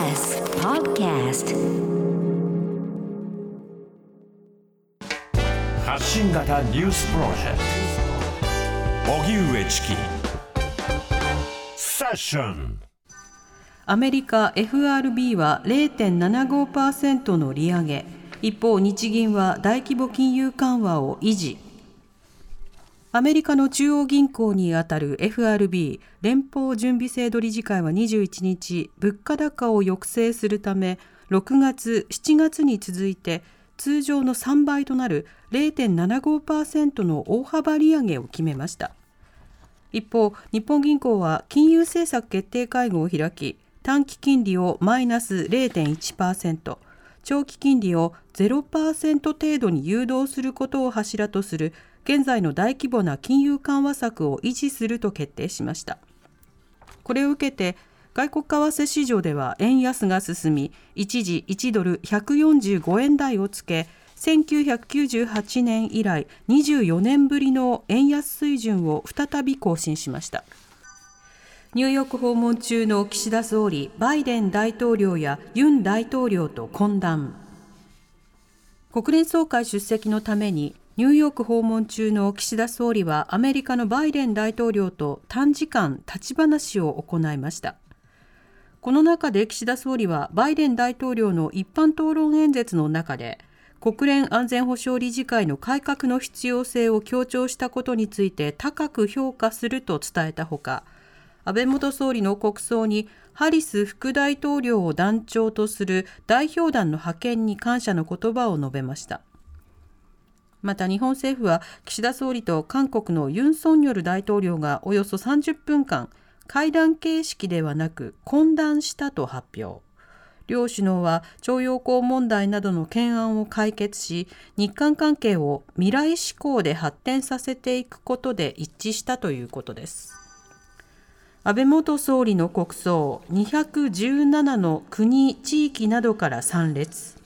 TBS Podcast. 発信型ニュースプロジェクト。荻上チキ。セッション。アメリカ FRB は0.75%の利上げ。一方日銀は大規模金融緩和を維持アメリカの中央銀行にあたる FRB 連邦準備制度理事会は21日物価高を抑制するため6月7月に続いて通常の3倍となる0.75%の大幅利上げを決めました。一方日本銀行は金融政策決定会合を開き短期金利をマイナス0.1%長期金利を0%程度に誘導することを柱とする現在の大規模な金融緩和策を維持すると決定しました。これを受けて外国為替市場では円安が進み一時1ドル145円台をつけ1998年以来24年ぶりの円安水準を再び更新しました。ニューヨーク訪問中の岸田総理バイデン大統領やユン大統領と懇談。国連総会出席のためにニューヨーク訪問中の岸田総理はアメリカのバイデン大統領と短時間立ち話を行いました。この中で岸田総理はバイデン大統領の一般討論演説の中で国連安全保障理事会の改革の必要性を強調したことについて高く評価すると伝えたほか安倍元総理の国葬にハリス副大統領を団長とする代表団の派遣に感謝の言葉を述べました。また日本政府は岸田総理と韓国のユン・ソンニョル大統領がおよそ30分間会談形式ではなく懇談したと発表。両首脳は徴用工問題などの懸案を解決し日韓関係を未来志向で発展させていくことで一致したということです。安倍元総理の国葬217の国地域などから参列。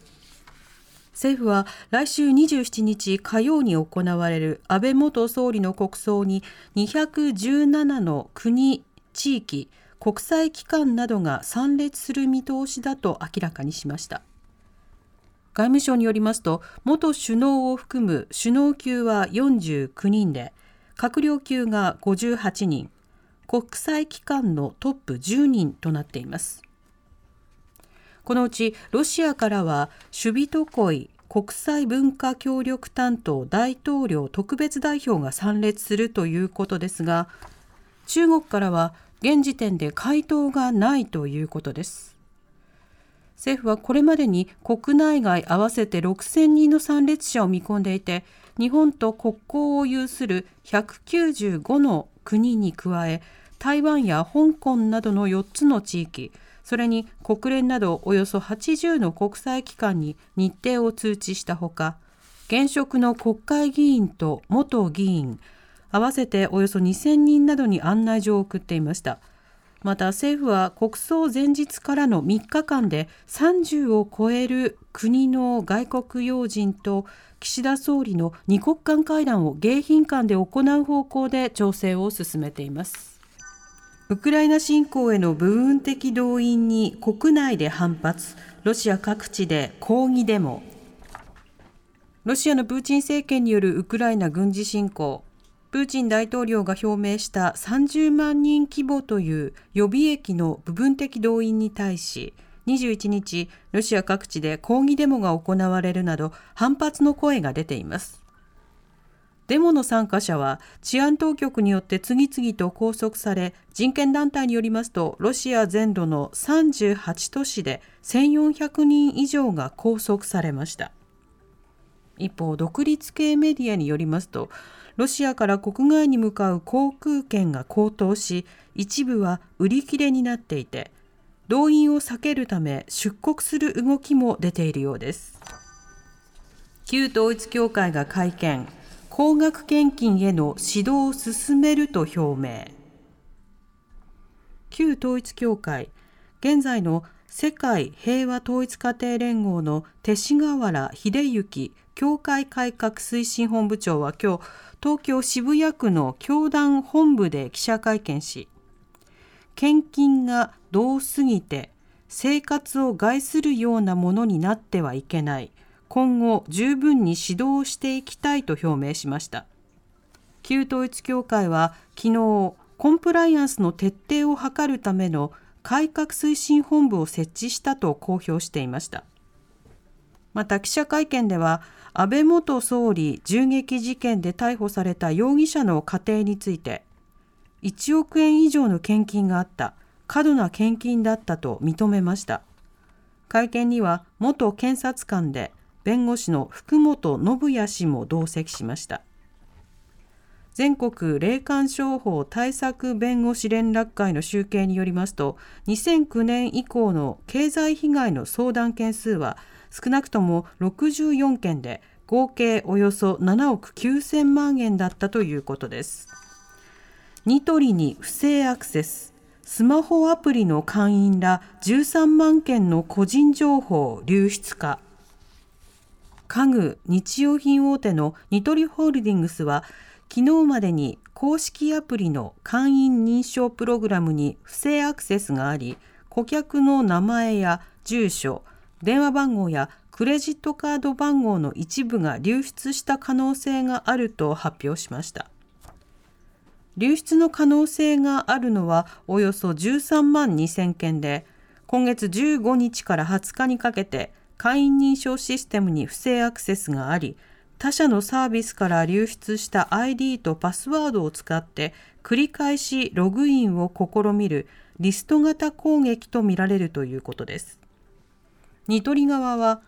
政府は来週27日火曜に行われる安倍元総理の国葬に217の国、地域、国際機関などが参列する見通しだと明らかにしました。外務省によりますと、元首脳を含む首脳級は49人で、閣僚級が58人、国際機関のトップ10人となっています。このうちロシアからはシュビトコイ国際文化協力担当大統領特別代表が参列するということですが中国からは現時点で回答がないということです。政府はこれまでに国内外合わせて6000人の参列者を見込んでいて日本と国交を有する195の国に加え台湾や香港などの4つの地域それに国連などおよそ80の国際機関に日程を通知したほか現職の国会議員と元議員合わせておよそ2000人などに案内状を送っていました。また政府は国葬前日からの3日間で30を超える国の外国要人と岸田総理の二国間会談を迎賓館で行う方向で調整を進めています。ウクライナ侵攻への部分的動員に国内で反発、ロシア各地で抗議デモ。ロシアのプーチン政権によるウクライナ軍事侵攻、プーチン大統領が表明した30万人規模という予備役の部分的動員に対し、21日、ロシア各地で抗議デモが行われるなど反発の声が出ています。デモの参加者は治安当局によって次々と拘束され人権団体によりますとロシア全土の38都市で1400人以上が拘束されました。一方独立系メディアによりますとロシアから国外に向かう航空券が高騰し一部は売り切れになっていて動員を避けるため出国する動きも出ているようです。旧統一教会が会見。高額献金への指導を進めると表明。旧統一教会現在の世界平和統一家庭連合の勅使河原秀行教会改革推進本部長は今日東京渋谷区の教団本部で記者会見し献金が多すぎて生活を害するようなものになってはいけない。今後十分に指導していきたいと表明しました。旧統一教会は昨日コンプライアンスの徹底を図るための改革推進本部を設置したと公表していました。また記者会見では安倍元総理銃撃事件で逮捕された容疑者の家庭について1億円以上の献金があった過度な献金だったと認めました。会見には元検察官で弁護士の福本信也氏も同席しました。全国霊感商法対策弁護士連絡会の集計によりますと2009年以降の経済被害の相談件数は少なくとも64件で合計およそ7億9000万円だったということです。ニトリに不正アクセススマホアプリの会員ら13万件の個人情報流出か。家具日用品大手のニトリホールディングスは昨日までに公式アプリの会員認証プログラムに不正アクセスがあり顧客の名前や住所電話番号やクレジットカード番号の一部が流出した可能性があると発表しました。流出の可能性があるのはおよそ13万2000件で、今月15日から20日にかけて会員認証システムに不正アクセスがあり、他社のサービスから流出した ID とパスワードを使って繰り返しログインを試みるリスト型攻撃とみられるということです。ニトリ側は、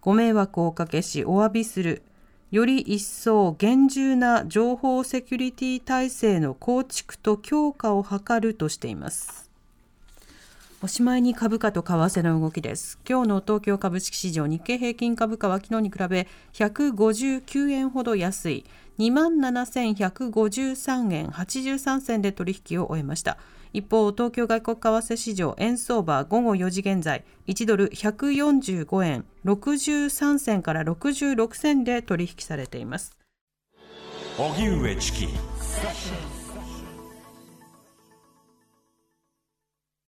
ご迷惑をおかけしお詫びする。より一層厳重な情報セキュリティ体制の構築と強化を図るとしています。おしまいに株価と為替の動きです。今日の東京株式市場日経平均株価は昨日に比べ159円ほど安い27,153円83銭で取引を終えました。一方、東京外国為替市場円相場午後4時現在、1ドル145円63銭から66銭で取引されています。荻上チキ